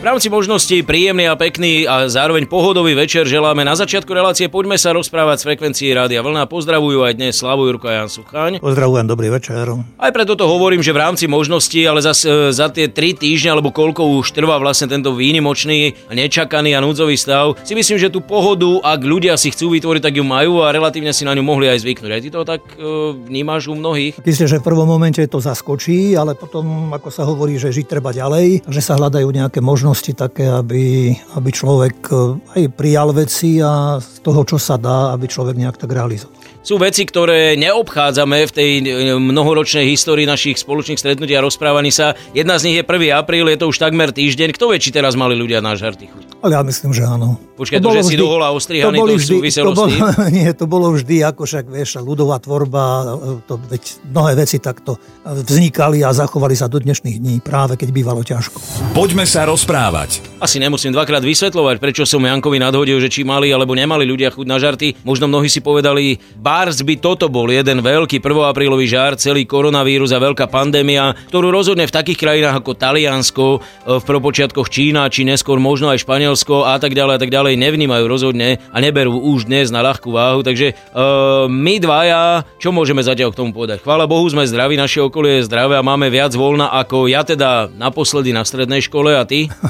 V rámci možností príjemný a pekný a zároveň pohodový večer želáme na začiatku relácie. Poďme sa rozprávať z frekvencií Rádia Vlna. Pozdravujú aj dnes Slavu Jurko a Jan Suchaň. Pozdravujem, dobrý večer. Aj preto to hovorím, že v rámci možností, ale za, za tie tri týždne, alebo koľko už trvá vlastne tento výnimočný, nečakaný a núdzový stav, si myslím, že tú pohodu, ak ľudia si chcú vytvoriť, tak ju majú a relatívne si na ňu mohli aj zvyknúť. Aj ty to tak e, vnímaš u mnohých? Myslím, že v prvom momente to zaskočí, ale potom, ako sa hovorí, že žiť treba ďalej, že sa hľadajú nejaké možnosti možnosti také, aby, aby človek eh, aj prijal veci a z toho, čo sa dá, aby človek nejak tak realizoval sú veci, ktoré neobchádzame v tej e, mnohoročnej histórii našich spoločných stretnutí a rozprávaní sa. Jedna z nich je 1. apríl, je to už takmer týždeň. Kto vie, či teraz mali ľudia náš žarty chuť? Ale ja myslím, že áno. Počkaj, to, to že vždy, si dohola ostrihaný, to, to už súviselo to bolo, Nie, to bolo vždy, ako však vieš, ľudová tvorba, e, to, veď mnohé veci takto vznikali a zachovali sa do dnešných dní, práve keď bývalo ťažko. Poďme sa rozprávať. Asi nemusím dvakrát vysvetľovať, prečo som Jankovi nadhodil, že či mali alebo nemali ľudia chuť na žarty. Možno mnohí si povedali, Bars by toto bol jeden veľký 1. aprílový žár, celý koronavírus a veľká pandémia, ktorú rozhodne v takých krajinách ako Taliansko, e, v propočiatkoch Čína, či neskôr možno aj Španielsko a tak ďalej a tak ďalej nevnímajú rozhodne a neberú už dnes na ľahkú váhu. Takže uh, my dvaja, čo môžeme zatiaľ k tomu povedať? Chvála Bohu, sme zdraví, naše okolie je zdravé a máme viac voľna ako ja teda naposledy na strednej škole a ty?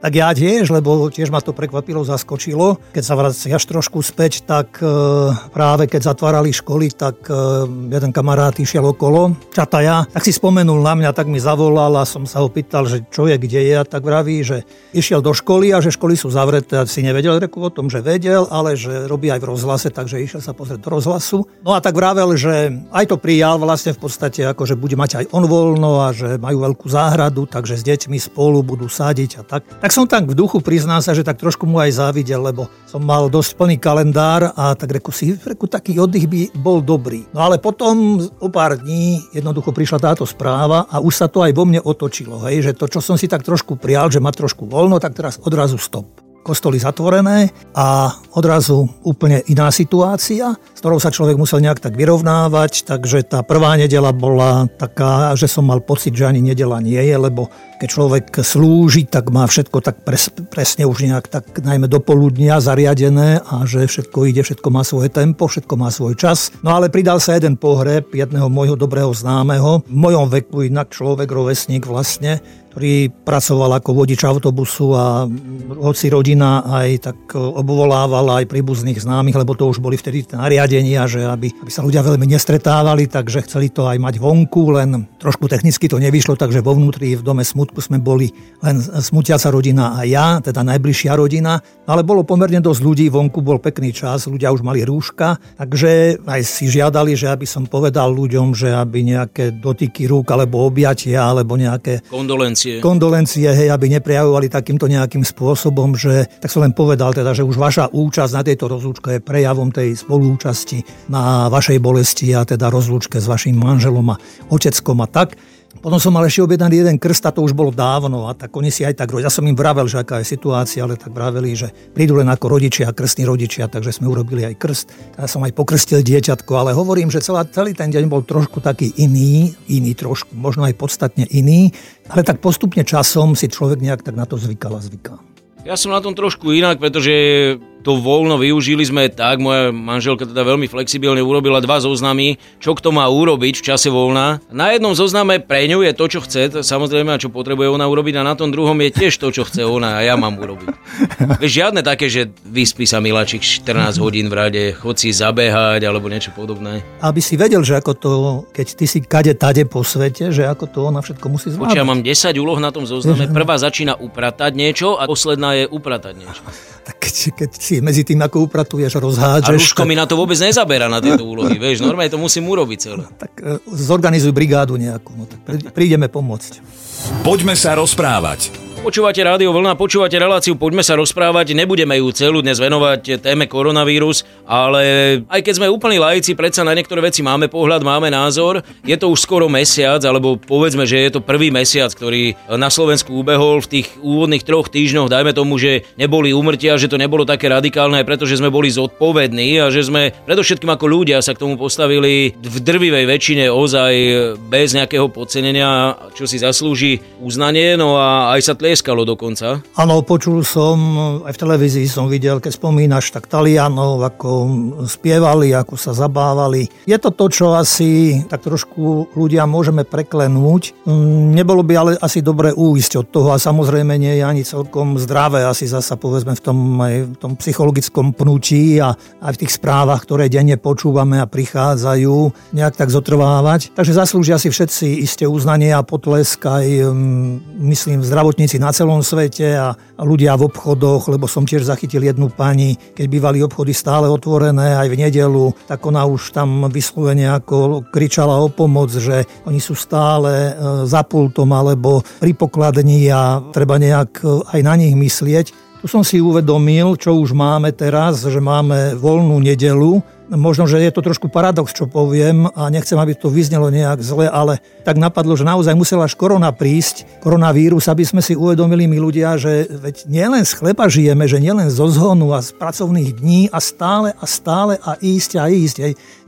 Tak ja tiež, lebo tiež ma to prekvapilo, zaskočilo. Keď sa vraciaš trošku späť, tak e, práve keď zatvárali školy, tak e, jeden kamarát išiel okolo, čataja, tak si spomenul na mňa, tak mi zavolal a som sa ho pýtal, že čo je, kde je a tak vraví, že išiel do školy a že školy sú zavreté a si nevedel reku o tom, že vedel, ale že robí aj v rozhlase, takže išiel sa pozrieť do rozhlasu. No a tak vravel, že aj to prijal vlastne v podstate, ako že bude mať aj on voľno a že majú veľkú záhradu, takže s deťmi spolu budú sádiť a tak. Tak tak som tak v duchu priznal sa, že tak trošku mu aj závidel, lebo som mal dosť plný kalendár a tak reku si, reku, taký oddych by bol dobrý. No ale potom o pár dní jednoducho prišla táto správa a už sa to aj vo mne otočilo, hej, že to, čo som si tak trošku prijal, že má trošku voľno, tak teraz odrazu stop kostoly zatvorené a odrazu úplne iná situácia, s ktorou sa človek musel nejak tak vyrovnávať, takže tá prvá nedela bola taká, že som mal pocit, že ani nedela nie je, lebo keď človek slúži, tak má všetko tak pres, presne už nejak tak najmä do poludnia zariadené a že všetko ide, všetko má svoje tempo, všetko má svoj čas. No ale pridal sa jeden pohreb jedného môjho dobrého známeho, v mojom veku inak človek, rovesník vlastne, ktorý pracoval ako vodič autobusu a hoci rodina aj tak obvolávala aj príbuzných známych, lebo to už boli vtedy nariadenia, že aby, aby sa ľudia veľmi nestretávali, takže chceli to aj mať vonku, len trošku technicky to nevyšlo, takže vo vnútri v dome smutku sme boli len smutiaca rodina a ja, teda najbližšia rodina, ale bolo pomerne dosť ľudí, vonku bol pekný čas, ľudia už mali rúška, takže aj si žiadali, že aby som povedal ľuďom, že aby nejaké dotyky rúk alebo objatia alebo nejaké kondolencie kondolencie. Kondolencie, hej, aby neprejavovali takýmto nejakým spôsobom, že, tak som len povedal teda, že už vaša účasť na tejto rozlúčke je prejavom tej spolúčasti na vašej bolesti a teda rozlúčke s vašim manželom a oteckom a tak. Potom som mal ešte objednaný jeden krst a to už bolo dávno a tak oni si aj tak Ja som im vravel, že aká je situácia, ale tak vraveli, že prídu len ako rodičia, krstní rodičia, takže sme urobili aj krst. Ja som aj pokrstil dieťatko, ale hovorím, že celá, celý ten deň bol trošku taký iný, iný trošku, možno aj podstatne iný, ale tak postupne časom si človek nejak tak na to zvykal a zvyká. Ja som na tom trošku inak, pretože to voľno využili sme tak, moja manželka teda veľmi flexibilne urobila dva zoznamy, čo kto má urobiť v čase voľna. Na jednom zozname pre ňu je to, čo chce, to samozrejme, a čo potrebuje ona urobiť, a na tom druhom je tiež to, čo chce ona a ja mám urobiť. Vieš, žiadne také, že vyspí sa miláčik 14 hodín v rade, chod si zabehať alebo niečo podobné. Aby si vedel, že ako to, keď ty si kade tade po svete, že ako to ona všetko musí zvládať. ja mám 10 úloh na tom zozname. Prvá začína upratať niečo a posledná je upratať niečo. Tak keď, keď si medzi tým, ako upratuješ, rozhádžeš... A Ruško tak... mi na to vôbec nezabera, na tieto úlohy, vieš, normálne to musím urobiť celé. Tak e, zorganizuj brigádu nejakú, no tak prídeme pomôcť. Poďme sa rozprávať. Počúvate Rádio Vlna, počúvate reláciu Poďme sa rozprávať. Nebudeme ju celú dnes venovať téme koronavírus, ale aj keď sme úplní laici, predsa na niektoré veci máme pohľad, máme názor. Je to už skoro mesiac, alebo povedzme, že je to prvý mesiac, ktorý na Slovensku ubehol v tých úvodných troch týždňoch. Dajme tomu, že neboli umrtia, že to nebolo také radikálne, pretože sme boli zodpovední a že sme predovšetkým ako ľudia sa k tomu postavili v drvivej väčšine ozaj bez nejakého podcenenia, čo si zaslúži uznanie. No a aj sa tle tlieskalo dokonca. Áno, počul som, aj v televízii som videl, keď spomínaš, tak Talianov, ako spievali, ako sa zabávali. Je to to, čo asi tak trošku ľudia môžeme preklenúť. Mm, nebolo by ale asi dobre újsť od toho a samozrejme nie je ani celkom zdravé, asi zasa povedzme v tom, aj v tom psychologickom pnutí a aj v tých správach, ktoré denne počúvame a prichádzajú, nejak tak zotrvávať. Takže zaslúžia si všetci isté uznanie a potlesk aj, mm, myslím, zdravotníci na celom svete a ľudia v obchodoch, lebo som tiež zachytil jednu pani, keď bývali obchody stále otvorené aj v nedelu, tak ona už tam vyslovene ako kričala o pomoc, že oni sú stále e, za pultom alebo pri pokladni a treba nejak e, aj na nich myslieť. Tu som si uvedomil, čo už máme teraz, že máme voľnú nedelu, Možno, že je to trošku paradox, čo poviem a nechcem, aby to vyznelo nejak zle, ale tak napadlo, že naozaj musela až korona prísť, koronavírus, aby sme si uvedomili my ľudia, že veď nielen z chleba žijeme, že nielen zo zhonu a z pracovných dní a stále a stále a ísť a ísť.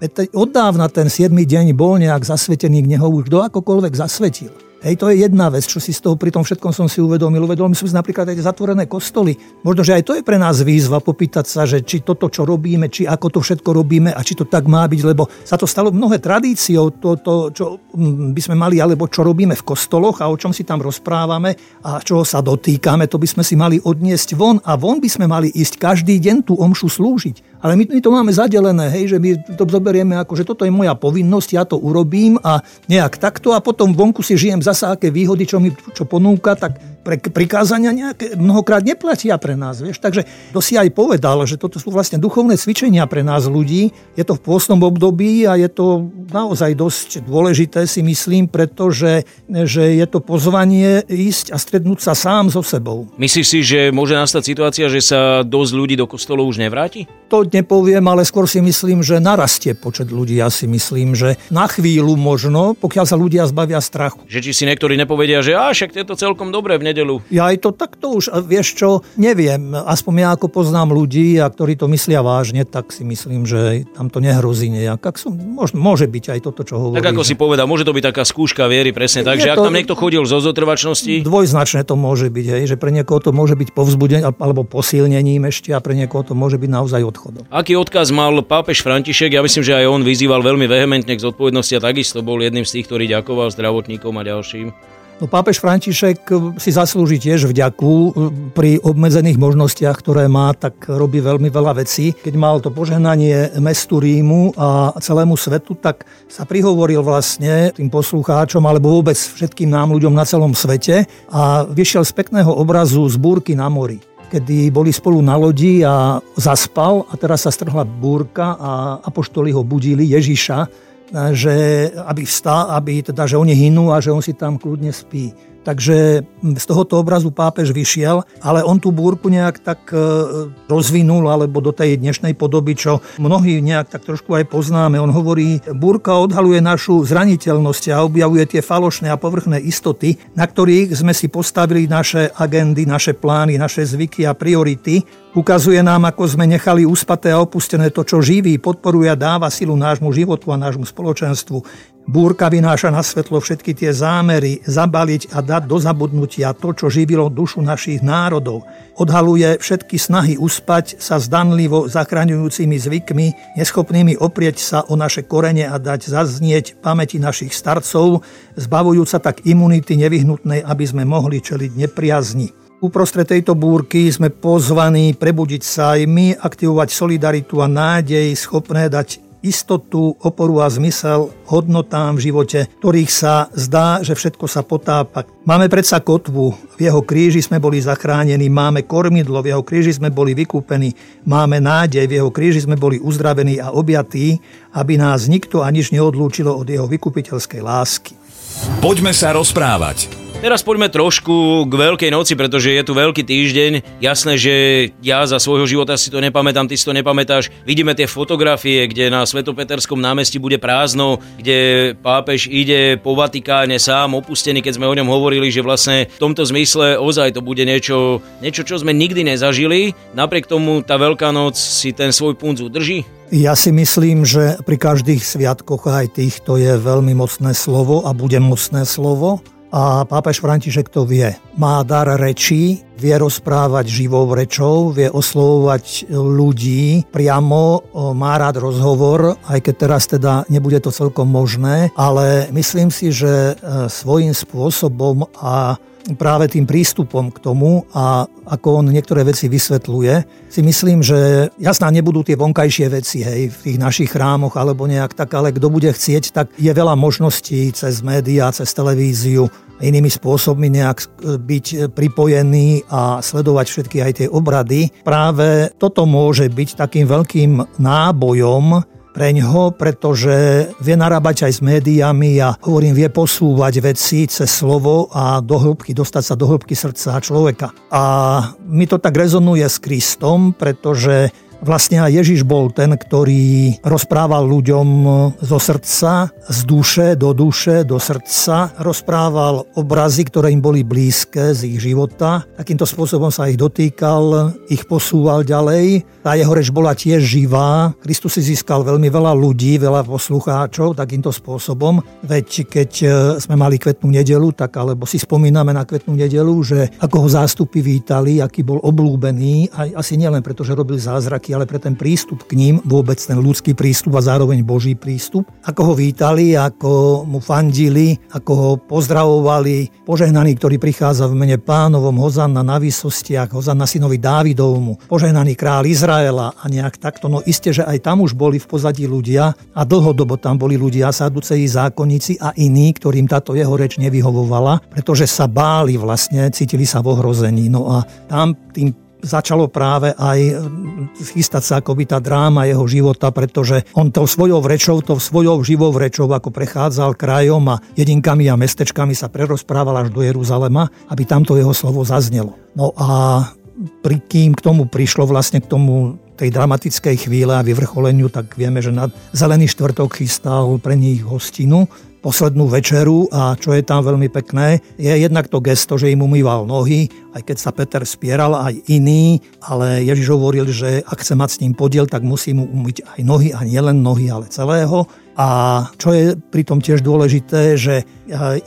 Veď od dávna ten 7. deň bol nejak zasvetený, k neho už kto akokoľvek zasvetil. Hej, to je jedna vec, čo si z toho pri tom všetkom som si uvedomil. Uvedomil som si napríklad aj zatvorené kostoly. Možno, že aj to je pre nás výzva popýtať sa, že či toto, čo robíme, či ako to všetko robíme a či to tak má byť, lebo sa to stalo mnohé tradíciou, to, to čo mm, by sme mali, alebo čo robíme v kostoloch a o čom si tam rozprávame a čoho sa dotýkame, to by sme si mali odniesť von a von by sme mali ísť každý deň tú omšu slúžiť. Ale my, my to máme zadelené, hej, že my to zoberieme ako, že toto je moja povinnosť, ja to urobím a nejak takto a potom vonku si žijem zasa aké výhody, čo mi čo ponúka, tak pre, prikázania nejaké mnohokrát neplatia pre nás. Vieš? Takže to si aj povedal, že toto sú vlastne duchovné cvičenia pre nás ľudí. Je to v pôstnom období a je to naozaj dosť dôležité si myslím, pretože že je to pozvanie ísť a strednúť sa sám so sebou. Myslíš si, že môže nastať situácia, že sa dosť ľudí do kostolov už nevráti? To nepoviem, ale skôr si myslím, že narastie počet ľudí. Ja si myslím, že na chvíľu možno, pokiaľ sa ľudia zbavia strachu. Že či si niektorí nepovedia, že a však je to celkom dobré v nedelu. Ja aj to takto už, vieš čo, neviem. Aspoň ja ako poznám ľudí, a ktorí to myslia vážne, tak si myslím, že tam to nehrozí nejak. Ak som, môže, môže byť aj toto, čo hovorí. Tak ako si povedal, môže to byť taká skúška viery, presne tak, že ak tam niekto chodil zo zotrvačnosti. Dvojznačne to môže byť, hej, že pre niekoho to môže byť povzbudením alebo posilnením ešte a pre niekoho to môže byť naozaj odchodom. Aký odkaz mal pápež František? Ja myslím, že aj on vyzýval veľmi vehementne k zodpovednosti a takisto bol jedným z tých, ktorý ďakoval zdravotníkom a ďalším. No, pápež František si zaslúži tiež vďaku. Pri obmedzených možnostiach, ktoré má, tak robí veľmi veľa vecí. Keď mal to požehnanie mestu Rímu a celému svetu, tak sa prihovoril vlastne tým poslucháčom alebo vôbec všetkým nám ľuďom na celom svete a vyšiel z pekného obrazu z búrky na mori kedy boli spolu na lodi a zaspal a teraz sa strhla búrka a apoštoli ho budili Ježiša že aby vstá, aby teda, že oni hynú a že on si tam kľudne spí. Takže z tohoto obrazu pápež vyšiel, ale on tú búrku nejak tak e, rozvinul, alebo do tej dnešnej podoby, čo mnohí nejak tak trošku aj poznáme. On hovorí, búrka odhaluje našu zraniteľnosť a objavuje tie falošné a povrchné istoty, na ktorých sme si postavili naše agendy, naše plány, naše zvyky a priority. Ukazuje nám, ako sme nechali uspaté a opustené to, čo živí, podporuje a dáva silu nášmu životu a nášmu spoločenstvu. Búrka vynáša na svetlo všetky tie zámery, zabaliť a dať do zabudnutia to, čo živilo dušu našich národov. Odhaluje všetky snahy uspať sa zdanlivo zachraňujúcimi zvykmi, neschopnými oprieť sa o naše korene a dať zaznieť pamäti našich starcov, zbavujúca tak imunity nevyhnutnej, aby sme mohli čeliť nepriazni. Uprostred tejto búrky sme pozvaní prebudiť sa aj my, aktivovať solidaritu a nádej, schopné dať istotu, oporu a zmysel hodnotám v živote, ktorých sa zdá, že všetko sa potápa. Máme predsa kotvu, v jeho kríži sme boli zachránení, máme kormidlo, v jeho kríži sme boli vykúpení, máme nádej, v jeho kríži sme boli uzdravení a objatí, aby nás nikto a nič neodlúčilo od jeho vykupiteľskej lásky. Poďme sa rozprávať. Teraz poďme trošku k Veľkej noci, pretože je tu Veľký týždeň. Jasné, že ja za svojho života si to nepamätám, ty si to nepamätáš. Vidíme tie fotografie, kde na Svetopeterskom námestí bude prázdno, kde pápež ide po Vatikáne sám, opustený, keď sme o ňom hovorili, že vlastne v tomto zmysle ozaj to bude niečo, niečo čo sme nikdy nezažili. Napriek tomu tá Veľká noc si ten svoj punc udrží? Ja si myslím, že pri každých sviatkoch aj týchto je veľmi mocné slovo a bude mocné slovo a pápež František to vie. Má dar rečí, vie rozprávať živou rečou, vie oslovovať ľudí priamo, má rád rozhovor, aj keď teraz teda nebude to celkom možné, ale myslím si, že e, svojím spôsobom a práve tým prístupom k tomu a ako on niektoré veci vysvetľuje, si myslím, že jasná nebudú tie vonkajšie veci hej, v tých našich chrámoch alebo nejak tak, ale kto bude chcieť, tak je veľa možností cez médiá, cez televíziu, inými spôsobmi nejak e, byť pripojený a sledovať všetky aj tie obrady. Práve toto môže byť takým veľkým nábojom pre ňo, pretože vie narábať aj s médiami a hovorím, vie posúvať veci cez slovo a do hĺbky, dostať sa do hĺbky srdca človeka. A mi to tak rezonuje s Kristom, pretože Vlastne aj Ježiš bol ten, ktorý rozprával ľuďom zo srdca, z duše do duše, do srdca. Rozprával obrazy, ktoré im boli blízke z ich života. Takýmto spôsobom sa ich dotýkal, ich posúval ďalej. Tá jeho reč bola tiež živá. Kristus si získal veľmi veľa ľudí, veľa poslucháčov takýmto spôsobom. Veď keď e, sme mali kvetnú nedelu, tak alebo si spomíname na kvetnú nedelu, že ako ho zástupy vítali, aký bol oblúbený, aj asi nielen preto, že robil zázraky, ale pre ten prístup k ním, vôbec ten ľudský prístup a zároveň Boží prístup. Ako ho vítali, ako mu fandili, ako ho pozdravovali. Požehnaný, ktorý prichádza v mene pánovom, Hozanna na výsostiach, Hozanna synovi Dávidovmu, požehnaný král Izraela a nejak takto. No iste, že aj tam už boli v pozadí ľudia a dlhodobo tam boli ľudia, saducejí zákonníci a iní, ktorým táto jeho reč nevyhovovala, pretože sa báli vlastne, cítili sa v ohrození. No a tam tým začalo práve aj mm, chystať sa akoby tá dráma jeho života, pretože on tou svojou rečou, tou svojou živou rečou, ako prechádzal krajom a jedinkami a mestečkami sa prerozprával až do Jeruzalema, aby tamto jeho slovo zaznelo. No a pri kým k tomu prišlo vlastne k tomu tej dramatickej chvíle a vyvrcholeniu, tak vieme, že na Zelený štvrtok chystal pre nich hostinu poslednú večeru a čo je tam veľmi pekné, je jednak to gesto, že im umýval nohy, aj keď sa Peter spieral, aj iný, ale Ježiš hovoril, že ak chce mať s ním podiel, tak musí mu umyť aj nohy a nielen nohy, ale celého. A čo je pritom tiež dôležité, že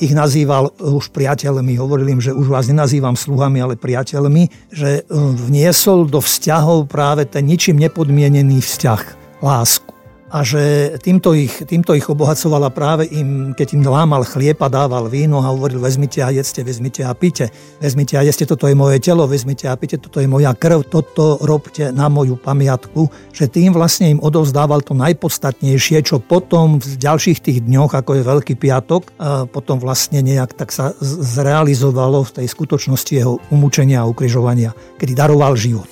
ich nazýval už priateľmi, hovoril im, že už vás nenazývam sluhami, ale priateľmi, že vniesol do vzťahov práve ten ničím nepodmienený vzťah, lásku a že týmto ich, týmto ich obohacovala práve im, keď im lámal chlieb a dával víno a hovoril, vezmite a jedzte, vezmite a pite, vezmite a jedzte, toto je moje telo, vezmite a pite, toto je moja krv, toto robte na moju pamiatku, že tým vlastne im odovzdával to najpodstatnejšie, čo potom v ďalších tých dňoch, ako je Veľký piatok, potom vlastne nejak tak sa zrealizovalo v tej skutočnosti jeho umúčenia a ukrižovania, kedy daroval život.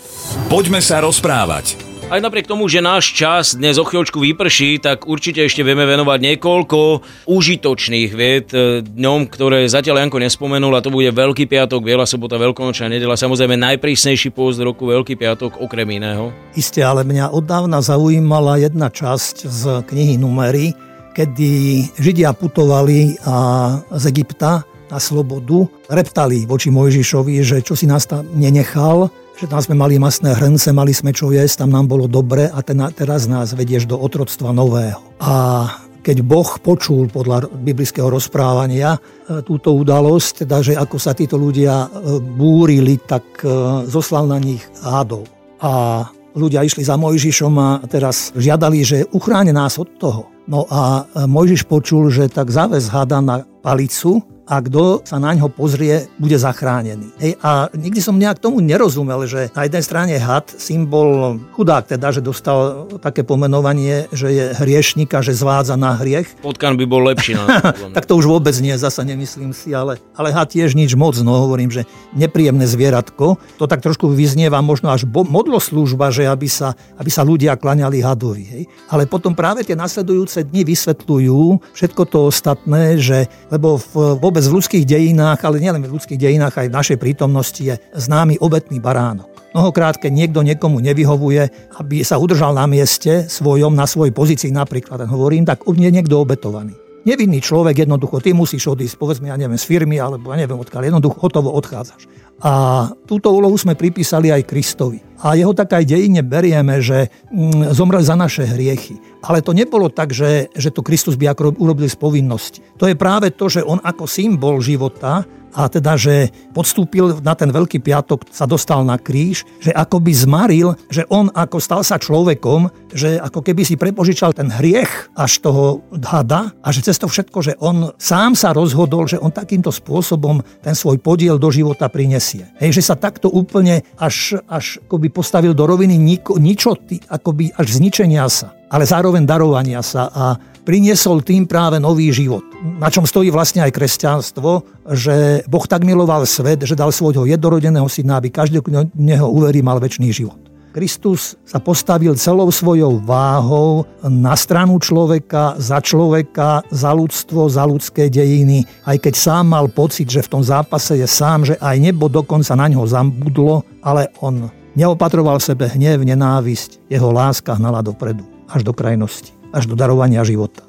Poďme sa rozprávať. Aj napriek tomu, že náš čas dnes o chvíľočku vyprší, tak určite ešte vieme venovať niekoľko užitočných vied e, dňom, ktoré zatiaľ Janko nespomenul a to bude Veľký piatok, Biela sobota, Veľkonočná nedela, samozrejme najprísnejší pôst roku Veľký piatok okrem iného. Isté, ale mňa od dávna zaujímala jedna časť z knihy Numery, kedy Židia putovali a z Egypta na slobodu, reptali voči Mojžišovi, že čo si nás tam nenechal, že tam sme mali masné hrnce, mali sme čo jesť, tam nám bolo dobre a ten, teraz nás vedieš do otroctva nového. A keď Boh počul podľa biblického rozprávania e, túto udalosť, teda, že ako sa títo ľudia e, búrili, tak e, zoslal na nich hádov. A ľudia išli za Mojžišom a teraz žiadali, že uchráne nás od toho. No a Mojžiš počul, že tak záves hada na palicu a kto sa na ňo pozrie, bude zachránený. Hej, a nikdy som nejak tomu nerozumel, že na jednej strane had, symbol chudák teda, že dostal také pomenovanie, že je hriešnika, že zvádza na hriech. Potkan by bol lepší. Na tak to už vôbec nie, zasa nemyslím si, ale, ale had tiež nič moc, no hovorím, že nepríjemné zvieratko. To tak trošku vyznieva možno až bo, modloslúžba, že aby sa, aby sa ľudia klaňali hadovi. Hej. Ale potom práve tie nasledujúce dni vysvetľujú všetko to ostatné, že lebo v, vôbec práve v ľudských dejinách, ale nielen v ľudských dejinách, aj v našej prítomnosti je známy obetný baránok. Mnohokrát, keď niekto niekomu nevyhovuje, aby sa udržal na mieste svojom, na svojej pozícii napríklad, hovorím, tak je niekto obetovaný. Nevinný človek jednoducho, ty musíš odísť, povedzme, ja neviem, z firmy, alebo ja neviem odkiaľ, jednoducho hotovo odchádzaš. A túto úlohu sme pripísali aj Kristovi. A jeho tak aj dejine berieme, že mm, zomrel za naše hriechy. Ale to nebolo tak, že, že to Kristus by ako urobil z povinnosti. To je práve to, že on ako symbol života a teda, že podstúpil na ten Veľký piatok, sa dostal na kríž, že ako by zmaril, že on ako stal sa človekom, že ako keby si prepožičal ten hriech až toho hada a že cez to všetko, že on sám sa rozhodol, že on takýmto spôsobom ten svoj podiel do života prinesie. Hej, že sa takto úplne až, až akoby postavil do roviny ničoty, akoby až zničenia sa ale zároveň darovania sa a priniesol tým práve nový život. Na čom stojí vlastne aj kresťanstvo, že Boh tak miloval svet, že dal svojho jednorodeného syna, aby každý kto neho uverí mal väčší život. Kristus sa postavil celou svojou váhou na stranu človeka, za človeka, za ľudstvo, za ľudské dejiny, aj keď sám mal pocit, že v tom zápase je sám, že aj nebo dokonca na ňo zambudlo, ale on neopatroval sebe hnev, nenávisť, jeho láska hnala dopredu, až do krajnosti až do darovania života.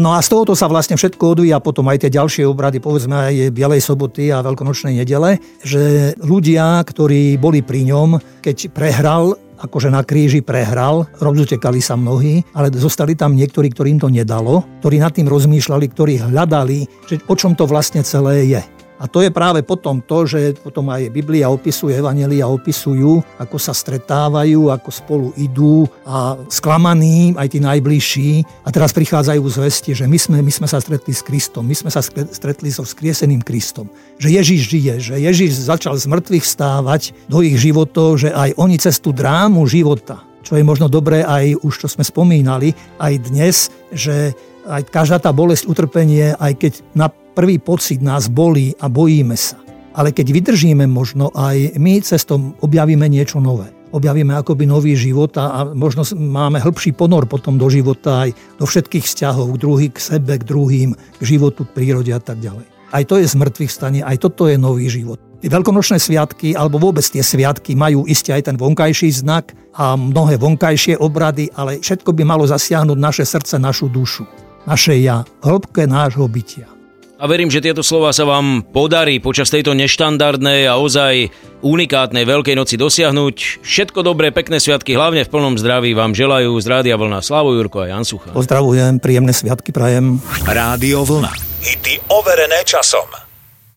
No a z tohoto sa vlastne všetko odvíja potom aj tie ďalšie obrady, povedzme aj Bielej soboty a Veľkonočnej nedele, že ľudia, ktorí boli pri ňom, keď prehral, akože na kríži prehral, rozutekali sa mnohí, ale zostali tam niektorí, ktorým to nedalo, ktorí nad tým rozmýšľali, ktorí hľadali, že o čom to vlastne celé je. A to je práve potom to, že potom aj Biblia opisuje, Evangelia opisujú, ako sa stretávajú, ako spolu idú a sklamaní aj tí najbližší. A teraz prichádzajú zvesti, že my sme, my sme sa stretli s Kristom, my sme sa stretli so vzkrieseným Kristom. Že Ježiš žije, že Ježiš začal z mŕtvych stávať do ich životov, že aj oni cez tú drámu života, čo je možno dobré aj už, čo sme spomínali, aj dnes, že aj každá tá bolesť, utrpenie, aj keď na prvý pocit nás bolí a bojíme sa. Ale keď vydržíme možno aj my cestom objavíme niečo nové. Objavíme akoby nový život a možno máme hĺbší ponor potom do života aj do všetkých vzťahov, k druhý k sebe, k druhým, k životu, k prírode a tak ďalej. Aj to je z mŕtvych stane, aj toto je nový život. Tie veľkonočné sviatky, alebo vôbec tie sviatky majú iste aj ten vonkajší znak a mnohé vonkajšie obrady, ale všetko by malo zasiahnuť naše srdce, našu dušu, naše ja, hĺbke nášho bytia a verím, že tieto slova sa vám podarí počas tejto neštandardnej a ozaj unikátnej Veľkej noci dosiahnuť. Všetko dobré, pekné sviatky, hlavne v plnom zdraví vám želajú z Rádia Vlna Slavo Jurko a Jan Sucha. Pozdravujem, príjemné sviatky prajem. Rádio Vlna. Hity overené časom.